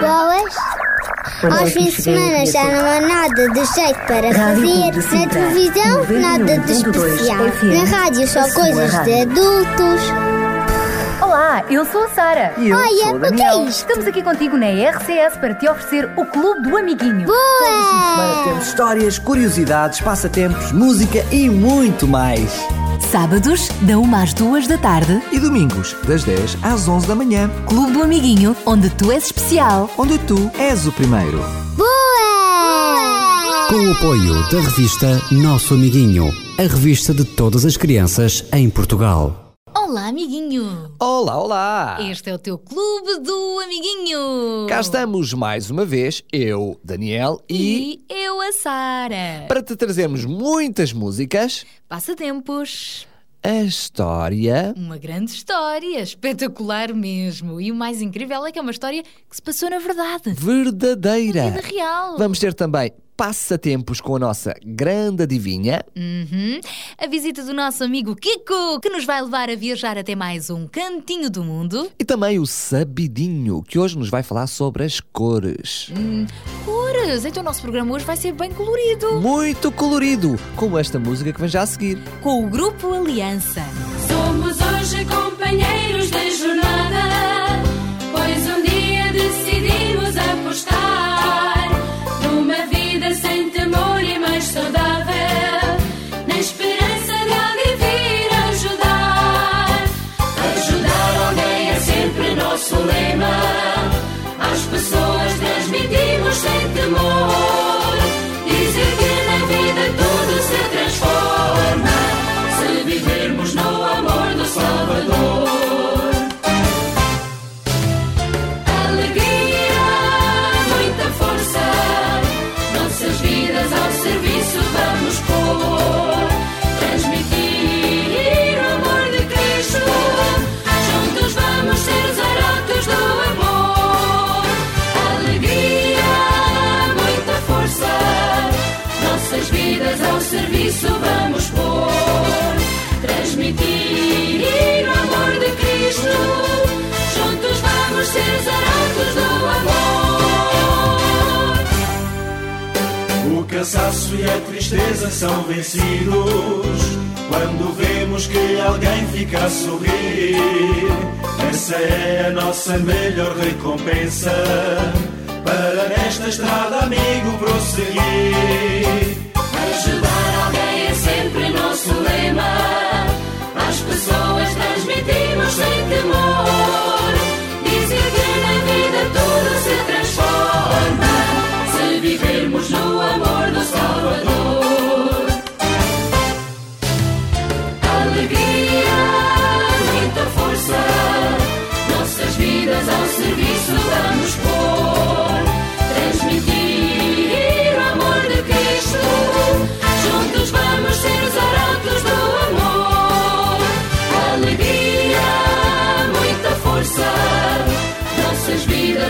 Boas. Aos fins de semana já não há nada de jeito para fazer. Na televisão, nada de especial. Na rádio, só coisas de adultos. Olá, eu sou a Sara. E eu Olha, sou o que é isto? Estamos aqui contigo na RCS para te oferecer o Clube do Amiguinho. Semana Boa! temos histórias, curiosidades, passatempos, música e muito mais. Sábados, da 1 às 2 da tarde, E domingos, das 10 às 11 da manhã, Clube do Amiguinho, onde tu és especial. onde tu és o primeiro. Boa! Com o apoio da revista Nosso Amiguinho, a revista de todas as crianças em Portugal. Olá, amiguinho! Olá, olá! Este é o teu clube do amiguinho! Cá estamos mais uma vez, eu, Daniel, e, E eu, a Sara. para te trazermos muitas músicas, Passatempos. a história. Uma grande história, espetacular mesmo. E o mais incrível é que é uma história que se passou na verdade. verdadeira. Vida real. Vamos ter também passatempos com a nossa grande adivinha. Uhum. A visita do nosso amigo Kiko, que nos vai levar a viajar até mais um cantinho do mundo. E também o Sabidinho, que hoje nos vai falar sobre as cores. Cores! Então o nosso programa hoje vai ser bem colorido. Muito colorido, como esta música que vem já a seguir. Com o Grupo Aliança. Somos hoje companheiros de jornada, pois um dia decidimos apostar cansaço e a tristeza são vencidos quando vemos que alguém fica a sorrir. Essa é a nossa melhor recompensa para nesta estrada, amigo, prosseguir. Ajudar alguém é sempre nosso lema. Às pessoas transmitimos sem temor.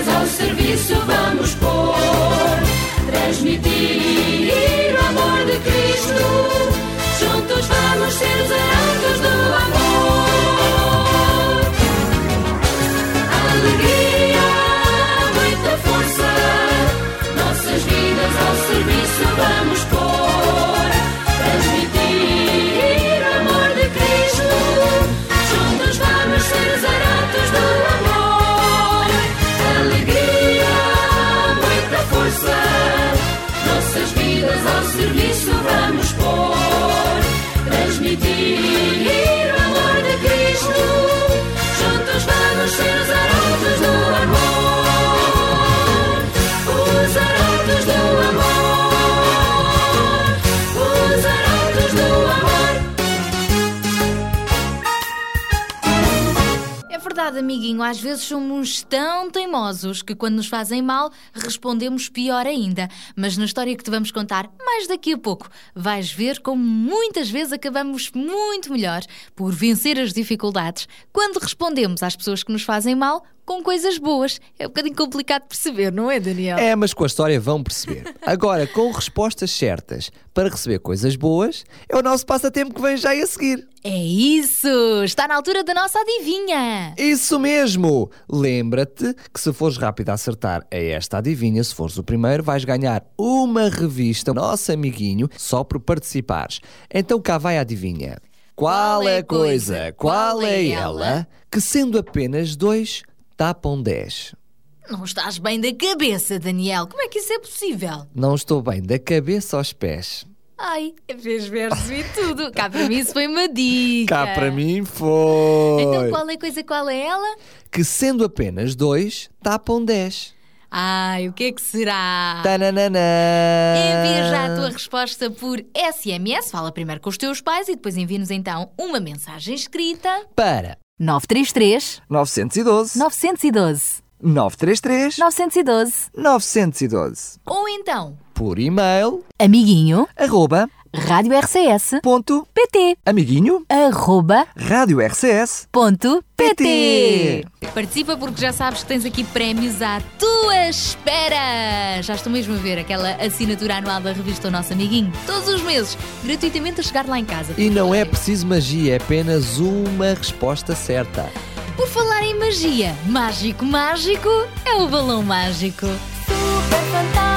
Vidas ao serviço vamos pôr. Transmitir o amor de Cristo. Juntos vamos ser os arautos do amiguinho, às vezes somos tão teimosos que quando nos fazem mal respondemos pior ainda. Mas na história que te vamos contar mais daqui a pouco, vais ver como muitas vezes acabamos muito melhor por vencer as dificuldades quando respondemos às pessoas que nos fazem mal com coisas boas. É um bocadinho complicado de perceber, não é, Daniel? É, mas com a história vão perceber. Agora, com respostas certas para receber coisas boas, é o nosso passatempo que vem já a seguir. É isso! Está na altura da nossa adivinha! Isso mesmo! Lembra-te que se fores rápido a acertar a esta adivinha, se fores o primeiro, vais ganhar uma revista, nosso amiguinho, só por participares. Então cá vai a adivinha. Qual é a coisa, qual é ela, que sendo apenas dois, tapam dez? Não estás bem da cabeça, Daniel. Como é que isso é possível? Não estou bem da cabeça aos pés. Ai, fez versos e tudo. Cá para mim isso foi uma dica. Cá para mim foi. Então qual é a coisa, qual é ela? Que sendo apenas dois, tapam dez. Ai, o que é que será? Tananana. Envia já a tua resposta por SMS, fala primeiro com os teus pais e depois envia-nos então uma mensagem escrita. Para 933 912 912 933 912 912. Ou então, Por e-mail, Amiguinho arroba, Rádio RCS ponto, PT amiguinho, arroba rádio RCS. ponto PT. participa porque já sabes que tens aqui prémios à tua espera. Já estou mesmo a ver aquela assinatura anual da revista O Nosso Amiguinho. Todos os meses, gratuitamente a chegar lá em casa. E não é preciso magia, é apenas uma resposta certa. Por falar em magia, mágico, mágico é o balão mágico. Super fantástico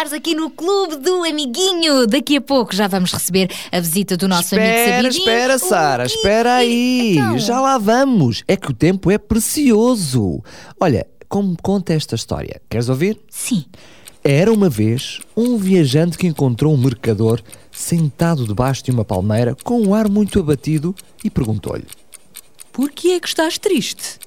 espetaculares aqui no Clube do Amiguinho. Daqui a pouco já vamos receber a visita do nosso amigo Espera, Sabidinho. espera, Sara, espera aí. Então? Já lá vamos. É que o tempo é precioso. Olha, como conta esta história? Queres ouvir? Sim. Era uma vez um viajante que encontrou um mercador sentado debaixo de uma palmeira com um ar muito abatido e perguntou-lhe: Por que é que estás triste?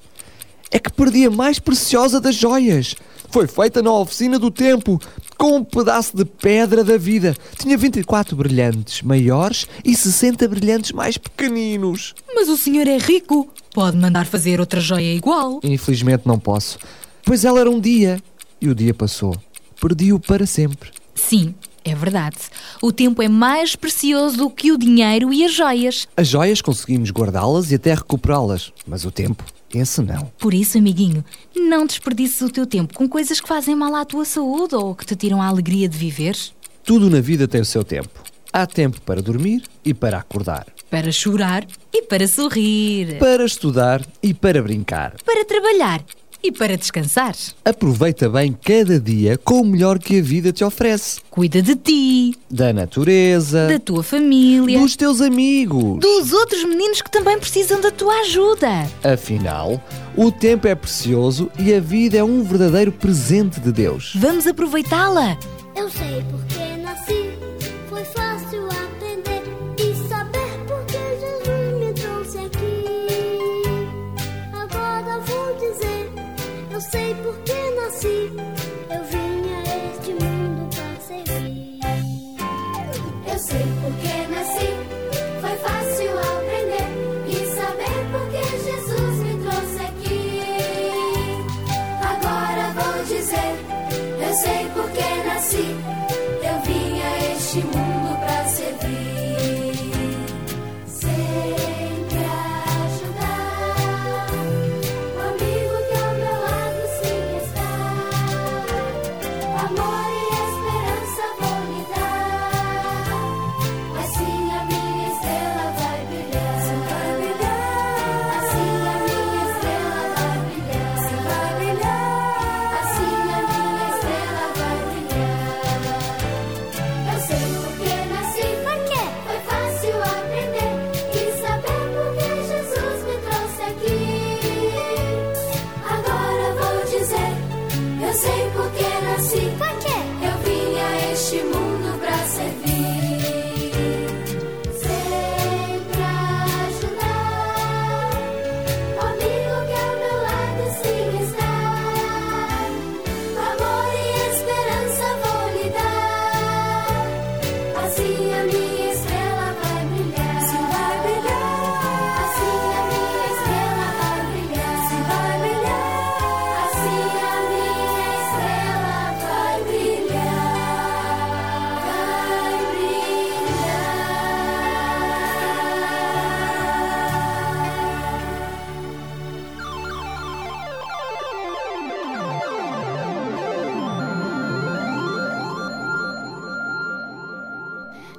é que perdi a mais preciosa das joias. Foi feita na oficina do tempo, com um pedaço de pedra da vida. Tinha 24 brilhantes maiores e 60 brilhantes mais pequeninos. Mas o senhor é rico. Pode mandar fazer outra joia igual. Infelizmente não posso. Pois ela era um dia e o dia passou. Perdi-o para sempre. Sim, é verdade. O tempo é mais precioso do que o dinheiro e as joias. As joias conseguimos guardá-las e até recuperá-las, mas o tempo, esse não. Por isso, amiguinho, não desperdices o teu tempo com coisas que fazem mal à tua saúde ou que te tiram a alegria de viver. Tudo na vida tem o seu tempo. Há tempo para dormir e para acordar, Para chorar e para sorrir. para estudar e para brincar. Para trabalhar e para descansar. Aproveita bem cada dia com o melhor que a vida te oferece. Cuida de ti, Da natureza, da tua família, dos teus amigos. dos outros meninos que também precisam da tua ajuda. Afinal, o tempo é precioso e a vida é um verdadeiro presente de Deus. Vamos aproveitá-la. Eu sei porque nasci,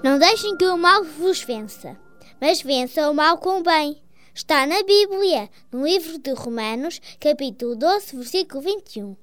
Não deixem que o mal vos vença, mas vença o mal com o bem. Está na Bíblia, no livro de Romanos, capítulo 12, versículo 21.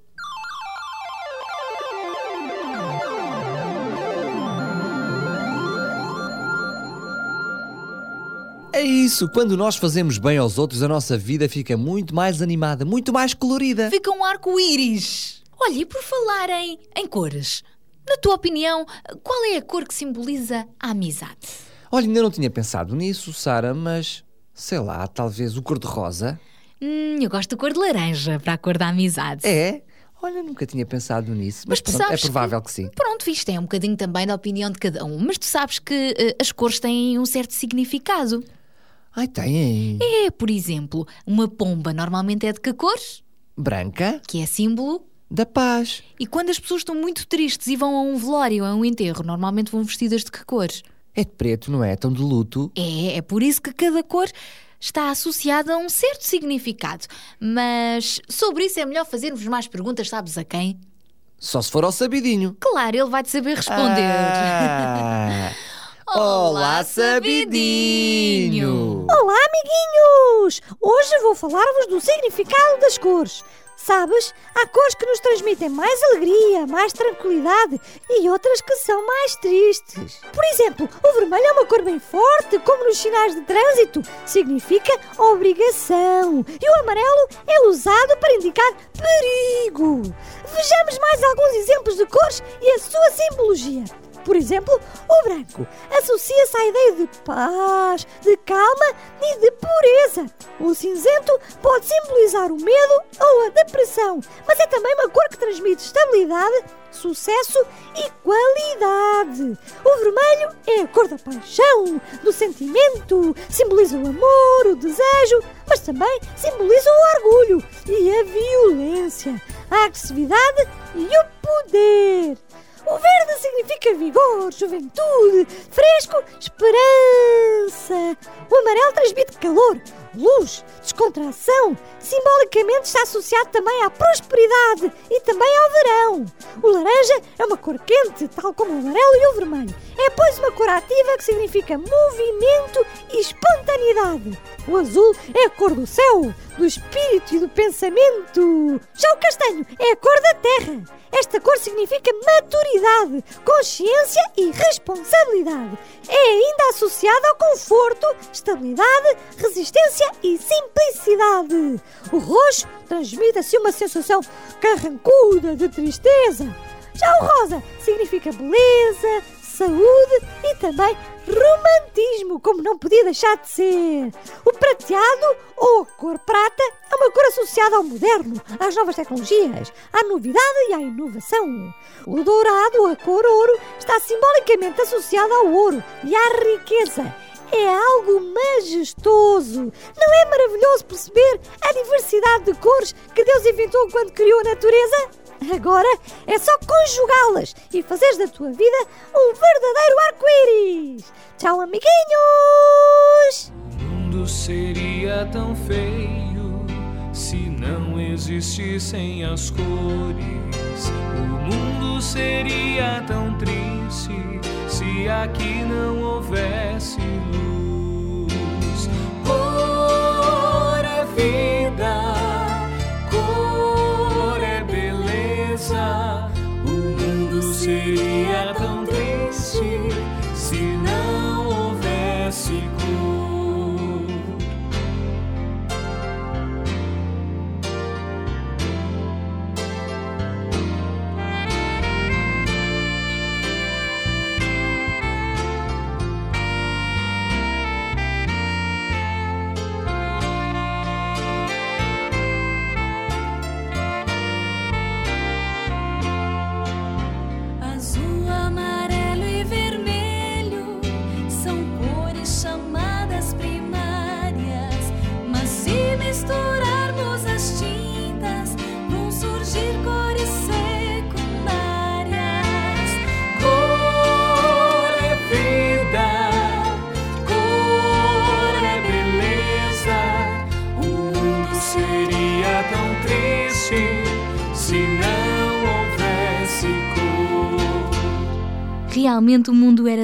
É isso, quando nós fazemos bem aos outros, a nossa vida fica muito mais animada, muito mais colorida. Fica um arco-íris. Olha, e por falar em, em cores, na tua opinião, qual é a cor que simboliza a amizade? Olha, ainda não tinha pensado nisso, Sara, mas sei lá, talvez o cor-de-rosa. Hum, eu gosto da cor de laranja para a cor da amizade. É? Olha, nunca tinha pensado nisso, mas, Mas pronto, é provável que... sim. Pronto, isto é um bocadinho também da opinião de cada um, mas tu sabes que eh, as cores têm um certo significado. Ai, tem. É, por exemplo, uma pomba normalmente é de que cor? Branca Que é símbolo. Da paz. E quando as pessoas estão muito tristes e vão a um velório, a um enterro, normalmente vão vestidas de que cor? É de preto, não é? Tão de luto. É, é por isso que cada cor está associada a um certo significado. Mas sobre isso é melhor fazermos mais perguntas, sabes a quem? Só se for ao sabidinho. Claro, ele vai-te saber responder. Ah. Olá, sabidinho! Olá, amiguinhos! Hoje vou falar-vos do significado das cores. Sabes, há cores que nos transmitem mais alegria, mais tranquilidade e outras que são mais tristes. Por exemplo, o vermelho é uma cor bem forte, como nos sinais de trânsito, significa obrigação. E o amarelo é usado para indicar perigo. Vejamos mais alguns exemplos de cores e a sua simbologia. Por exemplo, o branco associa-se à ideia de paz, de calma e de pureza. O cinzento pode simbolizar o medo ou a depressão, mas é também uma cor que transmite estabilidade, sucesso e qualidade. O vermelho é a cor da paixão, do sentimento, simboliza o amor, o desejo, mas também simboliza o orgulho e a violência, a agressividade e o poder. O verde significa vigor, juventude, fresco, esperança. O amarelo transmite calor, luz, descontração. Simbolicamente está associado também à prosperidade e também ao verão. O laranja é uma cor quente, tal como o amarelo e o vermelho. É, pois, uma cor ativa que significa movimento e espontaneidade. O azul é a cor do céu, do espírito e do pensamento. Já o castanho é a cor da terra. Esta cor significa maturidade, consciência e responsabilidade. É ainda associada ao conforto, estabilidade, resistência e simplicidade. O roxo transmite assim uma sensação carrancuda de tristeza. Já o rosa significa beleza, saúde e também romantismo, como não podia deixar de ser. O prateado ou cor prata é uma cor associada ao moderno, às novas tecnologias, à novidade e à inovação. O dourado, a cor ouro, está simbolicamente associado ao ouro e à riqueza. É algo majestoso. Não é maravilhoso perceber a diversidade de cores que Deus inventou quando criou a natureza? Agora é só conjugá-las e fazeres da tua vida um verdadeiro arco-íris. Tchau, amiguinhos! O mundo seria tão feio se não existissem as cores. O mundo seria tão triste se aqui não houvesse luz. Cor é vida, cor é beleza. O mundo seria tão triste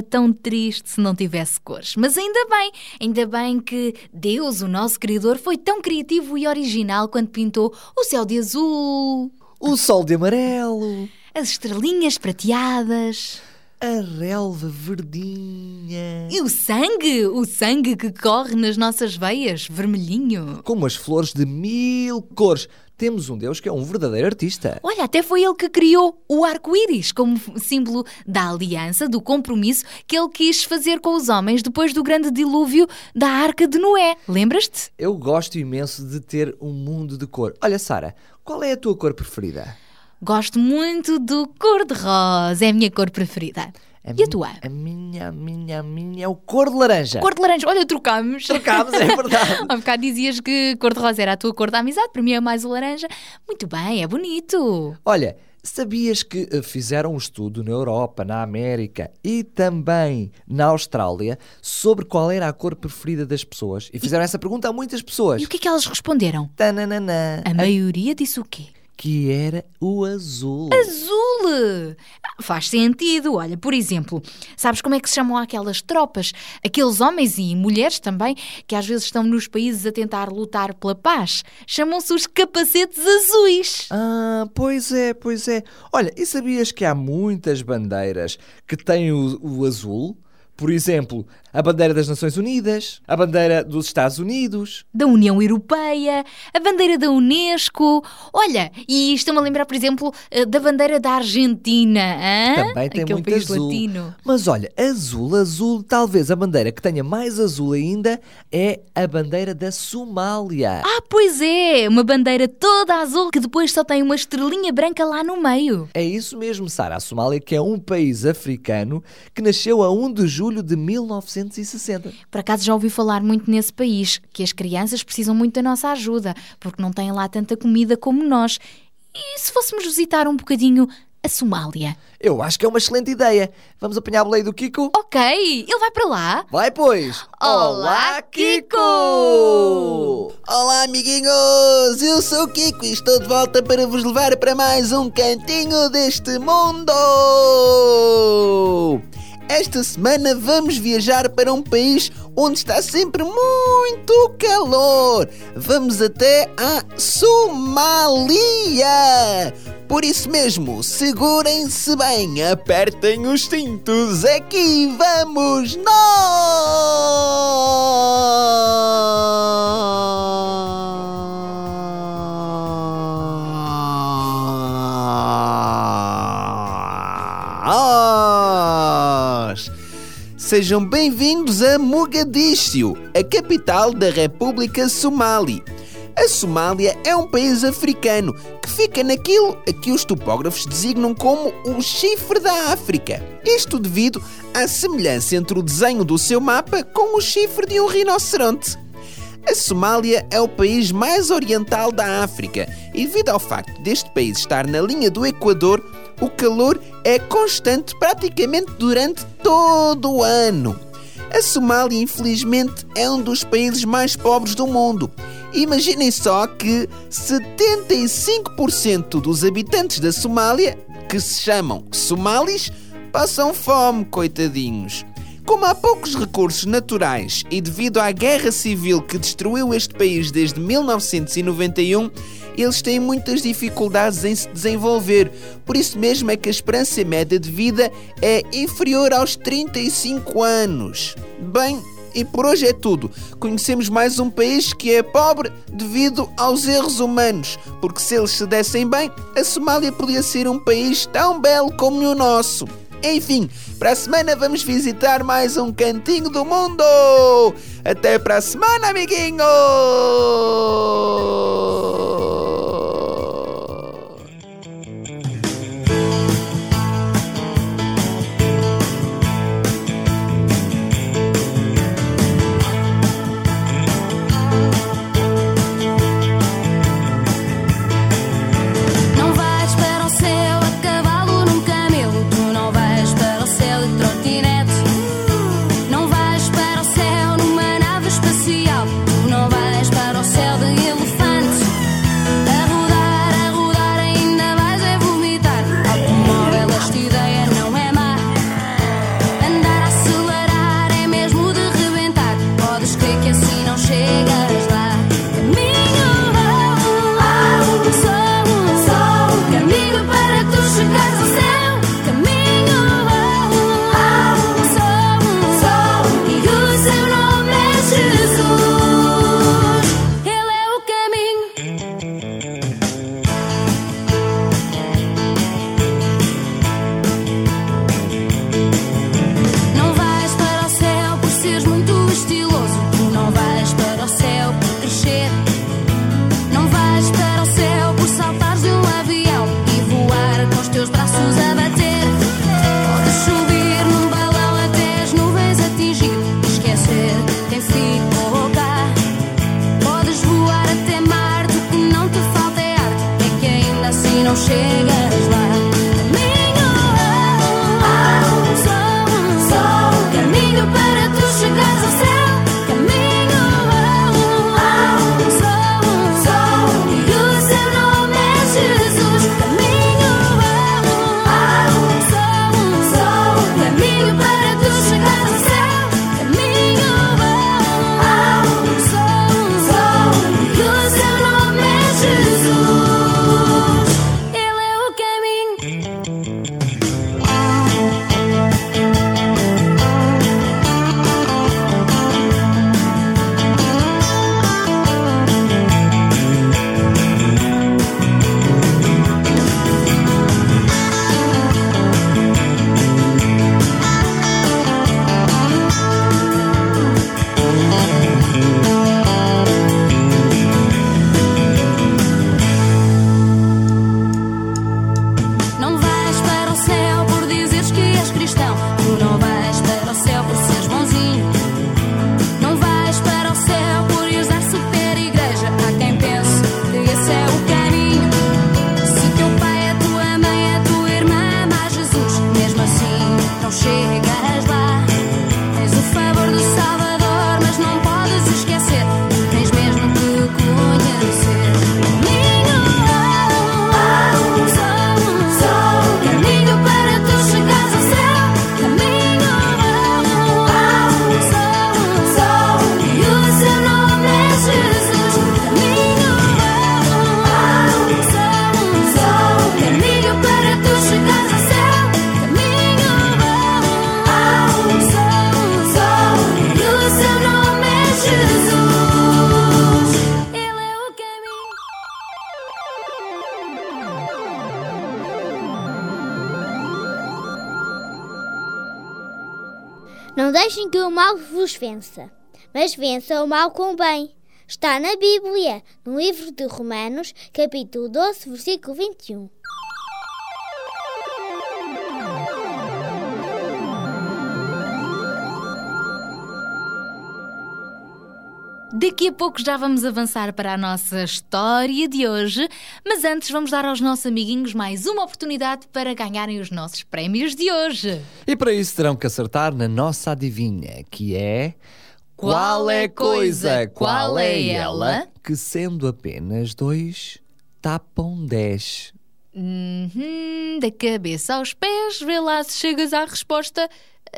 tão triste se não tivesse cores. Mas ainda bem, ainda bem que Deus, o nosso Criador, foi tão criativo e original quando pintou o céu de azul, O sol de amarelo, as estrelinhas prateadas a relva verdinha. e o sangue, o sangue que corre nas nossas veias, vermelhinho. Como as flores de mil cores. Temos um Deus que é um verdadeiro artista. Olha, até foi ele que criou o arco-íris como símbolo da aliança, do compromisso que ele quis fazer com os homens depois do grande dilúvio da Arca de Noé. Lembras-te? Eu gosto imenso de ter um mundo de cor. Olha, Sara, qual é a tua cor preferida? Gosto muito do cor-de-rosa, é a minha cor preferida. E a tua? A minha, a minha, a minha é o cor de laranja. Cor de laranja. Olha, trocámos. Trocámos, é verdade. Há bocado dizias que cor-de-rosa era a tua cor da amizade, para mim é mais o laranja. Muito bem, é bonito. Olha, sabias que eh, fizeram um estudo na Europa, na América e também na Austrália sobre qual era a cor preferida das pessoas? E fizeram essa pergunta a muitas pessoas. E o que é que elas responderam? Tananana. A maioria disse o quê? Que era o azul. Azul! Faz sentido. Olha, por exemplo, sabes como é que se chamam aquelas tropas? Aqueles homens e mulheres também que às vezes estão nos países a tentar lutar pela paz. Chamam-se os capacetes azuis. Ah, pois é, pois é. Olha, e sabias que há muitas bandeiras que têm o, o azul? Por exemplo, a bandeira das Nações Unidas, a bandeira dos Estados Unidos. Da União Europeia, a bandeira da Unesco. Olha, e estou-me a lembrar, por exemplo, eh, da bandeira da Argentina. hã? Também tem Aquele muito país azul. latino. Mas olha, azul, azul, talvez a bandeira que tenha mais azul ainda é a bandeira da Somália. Ah, pois é! Uma bandeira toda azul que depois só tem uma estrelinha branca lá no meio. É isso mesmo, Sara. A Somália, que é um país africano que nasceu a 1 de julho de 1960. Por acaso já ouvi falar muito nesse país, que as crianças precisam muito da nossa ajuda, porque não têm lá tanta comida como nós. E se fôssemos visitar um bocadinho a Somália? Eu acho que é uma excelente ideia. Vamos apanhar a boleia do Kiko? Ok, ele vai para lá. Vai, pois! Olá, Kiko! Olá, amiguinhos! Eu sou o Kiko e estou de volta para vos levar para mais um cantinho deste mundo! Esta semana vamos viajar para um país onde está sempre muito calor. Vamos até a Somália. Por isso mesmo, segurem-se bem, apertem os cintos, aqui vamos nós. Sejam bem-vindos a Mogadíscio, a capital da República Somali. A Somália é um país africano que fica naquilo a que os topógrafos designam como o chifre da África. Isto devido à semelhança entre o desenho do seu mapa com o chifre de um rinoceronte. A Somália é o país mais oriental da África e, devido ao facto deste país estar na linha do Equador, o calor é constante praticamente durante todo o ano. A Somália, infelizmente, é um dos países mais pobres do mundo. Imaginem só que 75% dos habitantes da Somália, que se chamam somalis, passam fome, coitadinhos. Como há poucos recursos naturais e devido à guerra civil que destruiu este país desde 1991, eles têm muitas dificuldades em se desenvolver. Por isso mesmo é que a esperança média de vida é inferior aos 35 anos. Bem, e por hoje é tudo. Conhecemos mais um país que é pobre devido aos erros humanos, porque se eles se dessem bem, a Somália podia ser um país tão belo como o nosso. Enfim, para a semana vamos visitar mais um cantinho do mundo. Até para a semana, amiguinho! O mal vos vença, mas vença o mal com o bem. Está na Bíblia, no livro de Romanos, capítulo 12, versículo 21. Daqui a pouco já vamos avançar para a nossa história de hoje, mas antes vamos dar aos nossos amiguinhos mais uma oportunidade para ganharem os nossos prémios de hoje. E para isso terão que acertar na nossa adivinha, que é. Qual é coisa, qual é ela? Que sendo apenas dois, tapam dez. Uhum, da cabeça aos pés, vê lá se chegas à resposta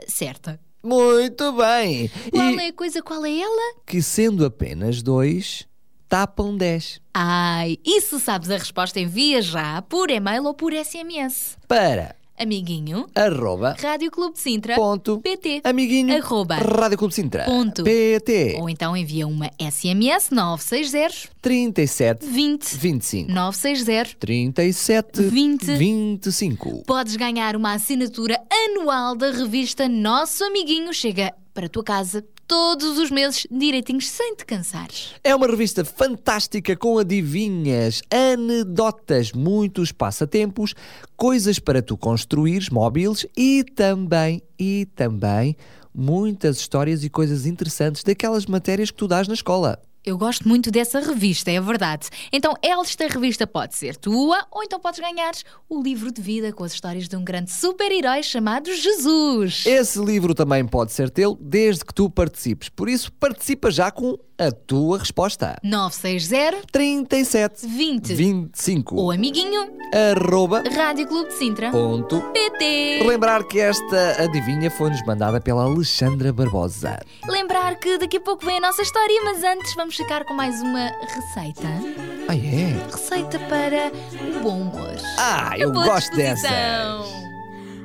certa. Muito bem! Qual e é a coisa, qual é ela? que sendo apenas dois, tapam dez. Ai, e se sabes a resposta, envia já por e-mail ou por SMS. Para Amiguinho, arroba. Rádio Clube de Sintra, ponto. PT, amiguinho. Arroba, Rádio Clube Sintra Ponto. PT ou então envia uma SMS 960 37 20 25 960 37 20. 25 Podes ganhar uma assinatura anual da revista Nosso Amiguinho. Chega para a tua casa todos os meses, direitinhos, sem te cansares. É uma revista fantástica com adivinhas, anedotas, muitos passatempos, coisas para tu construires móveis e também, e também, muitas histórias e coisas interessantes daquelas matérias que tu dás na escola. Eu gosto muito dessa revista, é verdade. Então, esta revista pode ser tua ou então podes ganhar o livro de vida com as histórias de um grande super-herói chamado Jesus. Esse livro também pode ser teu desde que tu participes. Por isso, participa já com a tua resposta. 960 37 20 25 ou amiguinho arroba Rádio Clube de Sintra. ponto PT. Lembrar que esta adivinha foi-nos mandada pela Alexandra Barbosa. Lembrar que daqui a pouco vem a nossa história, mas antes vamos ficar com mais uma receita. Ah, é? Receita para o bom humor. Ah, eu gosto dessas.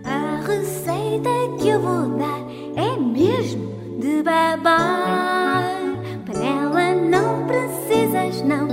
A receita que eu vou dar é mesmo de babar. Precisas, não,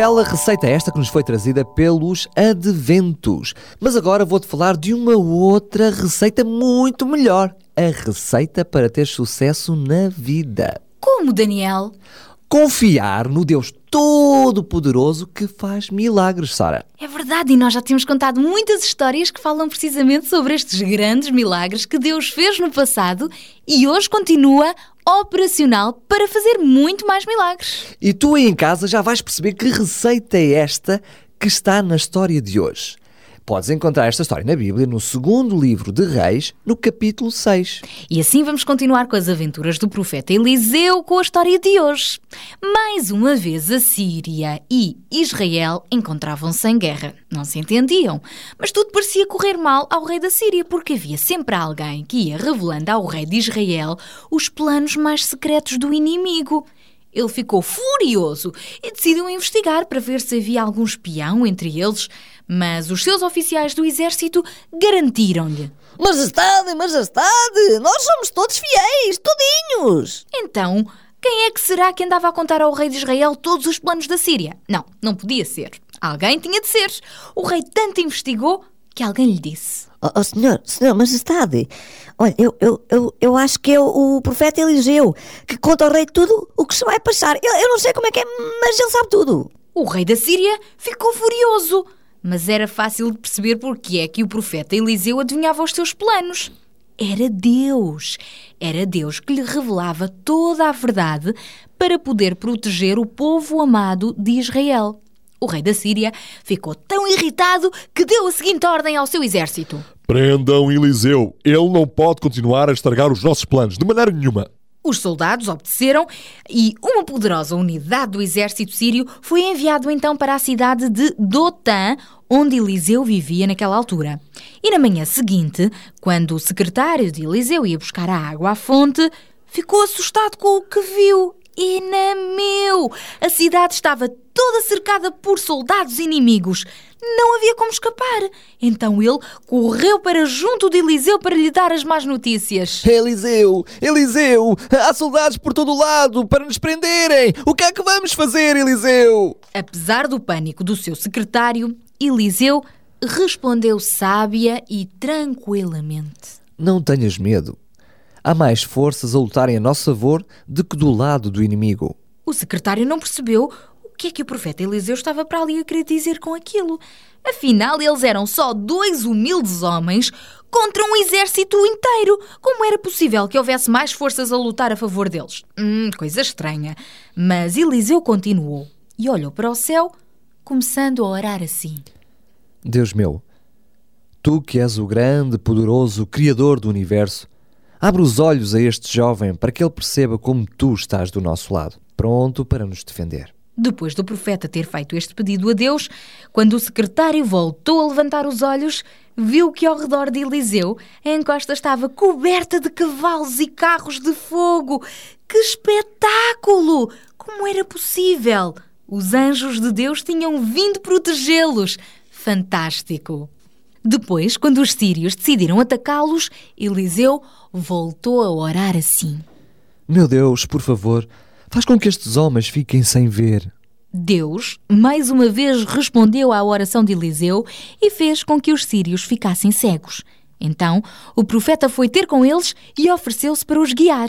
bela receita esta que nos foi trazida pelos adventos. Mas agora vou-te falar de uma outra receita muito melhor. A receita para ter sucesso na vida. Como, Daniel? Confiar no Deus Todo-Poderoso que faz milagres, Sara. É verdade, e nós já temos contado muitas histórias que falam precisamente sobre estes grandes milagres que Deus fez no passado e hoje continua operacional para fazer muito mais milagres. E tu aí em casa já vais perceber que receita é esta que está na história de hoje. Podes encontrar esta história na Bíblia, no segundo livro de Reis, no capítulo 6. E assim vamos continuar com as aventuras do profeta Eliseu com a história de hoje. Mais uma vez a Síria e Israel encontravam-se em guerra. Não se entendiam, mas tudo parecia correr mal ao rei da Síria, porque havia sempre alguém que ia revelando ao rei de Israel os planos mais secretos do inimigo. Ele ficou furioso e decidiu investigar para ver se havia algum espião entre eles, mas os seus oficiais do exército garantiram-lhe. Majestade, majestade, nós somos todos fiéis, todinhos. Então, quem é que será que andava a contar ao rei de Israel todos os planos da Síria? Não, não podia ser. Alguém tinha de ser. O rei tanto investigou que alguém lhe disse. Oh, oh senhor, senhor, majestade, olha, eu, eu, eu, eu acho que é o, o profeta Eliseu que conta ao rei tudo o que se vai passar. Eu, eu não sei como é que é, mas ele sabe tudo. O rei da Síria ficou furioso, mas era fácil de perceber porque é que o profeta Eliseu adivinhava os seus planos. Era Deus. Era Deus que lhe revelava toda a verdade para poder proteger o povo amado de Israel. O rei da Síria ficou tão irritado que deu a seguinte ordem ao seu exército: Prendam Eliseu. Ele não pode continuar a estragar os nossos planos, de maneira nenhuma. Os soldados obedeceram e uma poderosa unidade do exército sírio foi enviado então para a cidade de Dotan, onde Eliseu vivia naquela altura. E na manhã seguinte, quando o secretário de Eliseu ia buscar a água à fonte, ficou assustado com o que viu. E na meu! A cidade estava toda cercada por soldados inimigos. Não havia como escapar. Então ele correu para junto de Eliseu para lhe dar as más notícias. Eliseu! Eliseu! Há soldados por todo o lado para nos prenderem! O que é que vamos fazer, Eliseu? Apesar do pânico do seu secretário, Eliseu respondeu sábia e tranquilamente: Não tenhas medo. Há mais forças a lutarem a nosso favor do que do lado do inimigo. O secretário não percebeu que é que o profeta Eliseu estava para ali a querer dizer com aquilo. Afinal, eles eram só dois humildes homens contra um exército inteiro. Como era possível que houvesse mais forças a lutar a favor deles? Hum, coisa estranha. Mas Eliseu continuou e olhou para o céu, começando a orar assim: Deus meu, tu que és o grande, poderoso Criador do universo, abre os olhos a este jovem para que ele perceba como tu estás do nosso lado, pronto para nos defender. Depois do profeta ter feito este pedido a Deus, quando o secretário voltou a levantar os olhos, viu que ao redor de Eliseu a encosta estava coberta de cavalos e carros de fogo. Que espetáculo! Como era possível? Os anjos de Deus tinham vindo protegê-los. Fantástico! Depois, quando os sírios decidiram atacá-los, Eliseu voltou a orar assim: Meu Deus, por favor, faz com que estes homens fiquem sem ver. Deus, mais uma vez, respondeu à oração de Eliseu e fez com que os sírios ficassem cegos. Então, o profeta foi ter com eles e ofereceu-se para os guiar.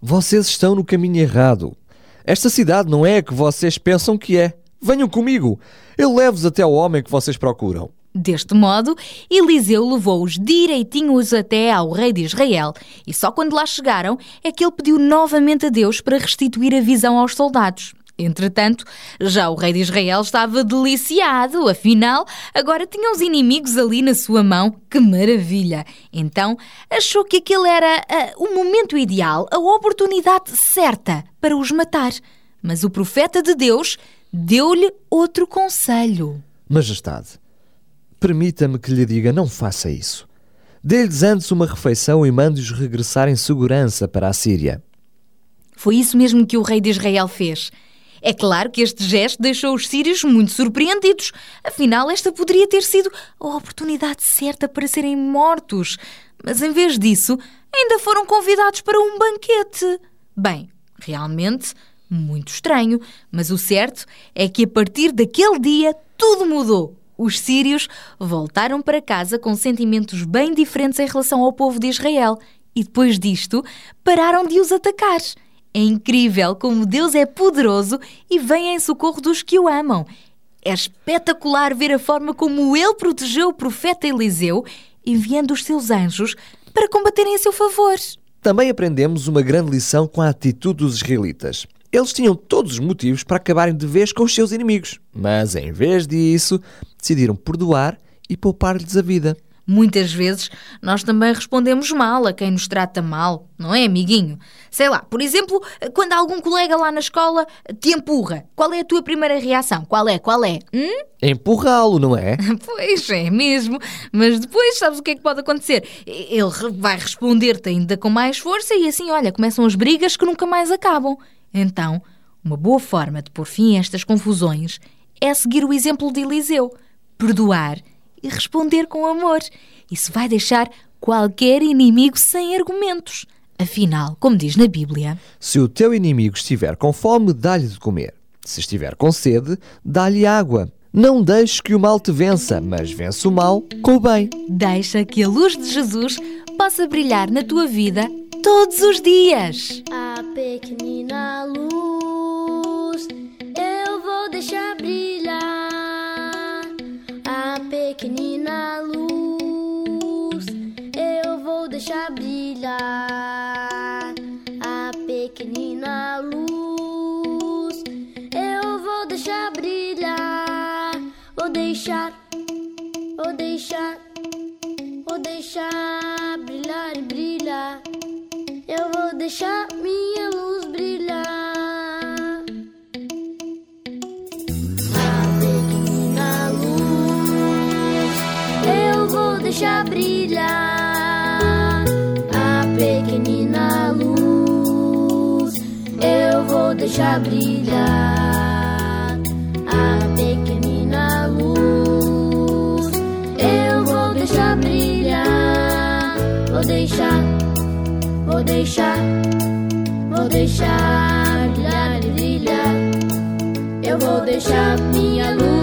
Vocês estão no caminho errado. Esta cidade não é a que vocês pensam que é. Venham comigo. Eu levo-vos até ao homem que vocês procuram. Deste modo, Eliseu levou-os direitinhos até ao rei de Israel, e só quando lá chegaram é que ele pediu novamente a Deus para restituir a visão aos soldados. Entretanto, já o rei de Israel estava deliciado, afinal, agora tinha os inimigos ali na sua mão. Que maravilha! Então, achou que aquele era uh, o momento ideal, a oportunidade certa para os matar. Mas o profeta de Deus deu-lhe outro conselho. Majestade, permita-me que lhe diga: não faça isso. Dê-lhes antes uma refeição e mande-os regressar em segurança para a Síria. Foi isso mesmo que o rei de Israel fez. É claro que este gesto deixou os sírios muito surpreendidos. Afinal, esta poderia ter sido a oportunidade certa para serem mortos. Mas em vez disso, ainda foram convidados para um banquete. Bem, realmente, Muito estranho, mas o certo é que a partir daquele dia tudo mudou. Os sírios voltaram para casa com sentimentos bem diferentes em relação ao povo de Israel e depois disto pararam de os atacar. É incrível como Deus é poderoso e vem em socorro dos que o amam. É espetacular ver a forma como ele protegeu o profeta Eliseu, enviando os seus anjos para combaterem a seu favor. Também aprendemos uma grande lição com a atitude dos israelitas. Eles tinham todos os motivos para acabarem de vez com os seus inimigos, mas em vez disso, decidiram perdoar e poupar-lhes a vida. Muitas vezes nós também respondemos mal a quem nos trata mal, não é, amiguinho? Sei lá, por exemplo, quando algum colega lá na escola te empurra, qual é a tua primeira reação? Qual é? Qual é? Hum? Empurrá-lo, não é? Pois é mesmo, mas depois sabes o que é que pode acontecer? Ele vai responder-te ainda com mais força e assim, olha, começam as brigas que nunca mais acabam. Então, uma boa forma de pôr fim a estas confusões é seguir o exemplo de Eliseu, perdoar e responder com amor. Isso vai deixar qualquer inimigo sem argumentos. Afinal, como diz na Bíblia, Se o teu inimigo estiver com fome, dá-lhe de comer. Se estiver com sede, dá-lhe água. Não deixes que o mal te vença, mas vence o mal com o bem. deixa que a luz de Jesus possa brilhar na tua vida todos os dias. A pequenina luz eu vou deixar deixar brilhar. A pequenina luz eu vou deixar brilhar. Vou deixar, vou deixar, vou deixar brilhar e brilhar. Eu vou deixar minha luz brilhar. A pequenina luz, eu vou deixar brilhar. Deixar brilhar. A pequenina luz, eu vou deixar brilhar. Vou deixar. Vou deixar, vou deixar brilhar brilhar. Eu vou deixar minha luz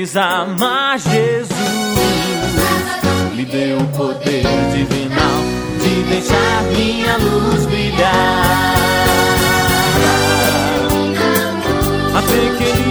Fez amar Jesus. Me deu o poder divinal de deixar minha luz brilhar. A pequenina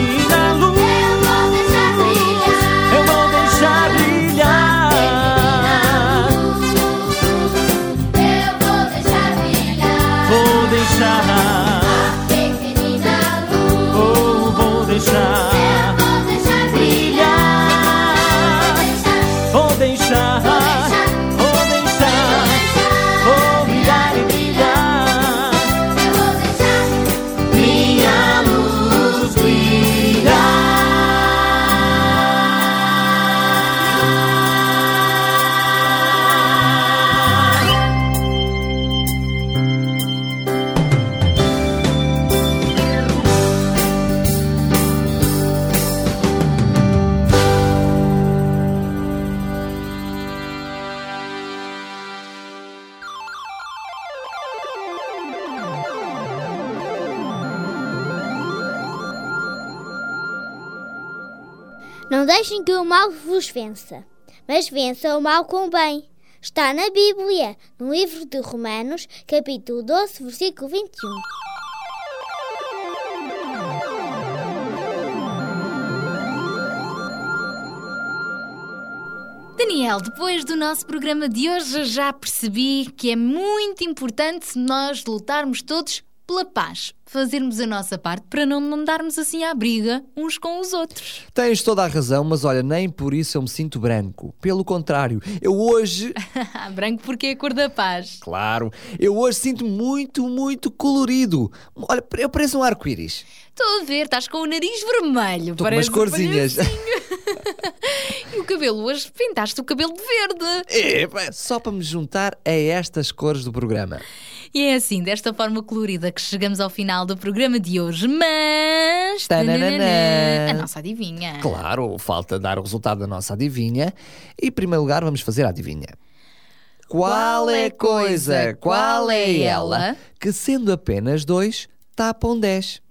que o mal vos vença, mas vença o mal com o bem. Está na Bíblia, no livro de Romanos, capítulo 12, versículo 21. Daniel, depois do nosso programa de hoje, já percebi que é muito importante nós lutarmos todos pela paz, fazermos a nossa parte para não andarmos assim à briga uns com os outros. Tens toda a razão, mas olha, nem por isso eu me sinto branco. Pelo contrário, eu hoje. branco porque é a cor da paz. Claro, eu hoje sinto muito, muito colorido. Olha, eu pareço um arco-íris. Estou a ver, estás com o nariz vermelho. Estou com umas corzinhas. o cabelo, hoje pintaste o cabelo de verde. É, só para me juntar a estas cores do programa. E é assim, desta forma colorida, que chegamos ao final do programa de hoje. Mas. Tananana. A nossa adivinha. Claro, falta dar o resultado da nossa adivinha. E, em primeiro lugar, vamos fazer a adivinha. Qual é a coisa, qual é ela, que sendo apenas dois, tapam dez?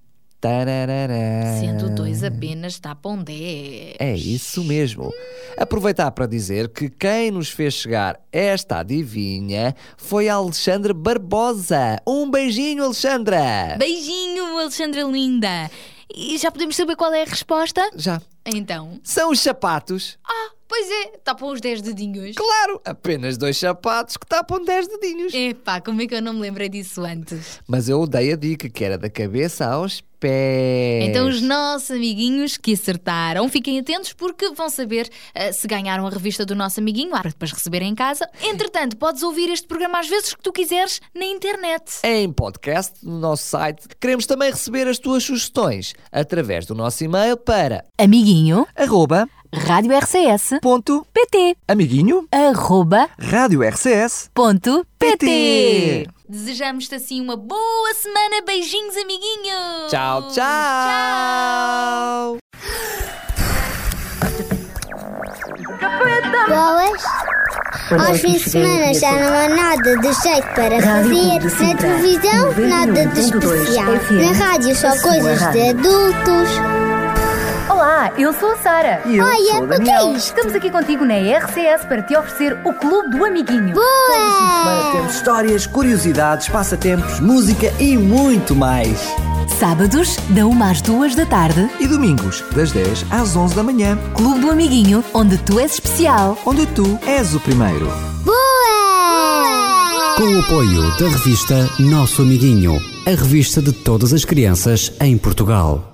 Tararara. Sendo dois apenas, tapam dez. É isso mesmo. Aproveitar para dizer que quem nos fez chegar esta adivinha foi a Alexandra Barbosa. Um beijinho, Alexandra! Beijinho, Alexandra Linda! E já podemos saber qual é a resposta? Já. Então. São os sapatos. Ah, pois é, tapam os 10 dedinhos. Claro, apenas dois sapatos que tapam 10 dedinhos. Epá, como é que eu não me lembrei disso antes? Mas eu dei a dica que era da cabeça aos pés. Então, os nossos amiguinhos que acertaram, fiquem atentos porque vão saber uh, se ganharam a revista do nosso amiguinho, para depois receberem em casa. Entretanto, podes ouvir este programa às vezes que tu quiseres na internet. Em podcast, no nosso site. Queremos também receber as tuas sugestões através do nosso e-mail para amiguinho arroba rádio RCS ponto pt amiguinho arroba rádio RCS ponto pt Desejamos-te assim uma boa semana. Beijinhos, amiguinhos. Tchau, tchau. Boas. Aos fins de semana já não há nada de jeito para fazer. Na televisão, nada de especial. Na rádio, só coisas de adultos. Olá, eu sou a Sara. E eu Olha, sou o que é isto? Estamos aqui contigo na RCS para te oferecer o Clube do Amiguinho. Boa! Temos histórias, curiosidades, passatempos, música e muito mais. Sábados, da 1 às 2 da tarde. E domingos, das 10 às 11 da manhã. Clube do Amiguinho, onde tu és especial. Onde tu és o primeiro. Boa! Com o apoio da revista Nosso Amiguinho, a revista de todas as crianças em Portugal.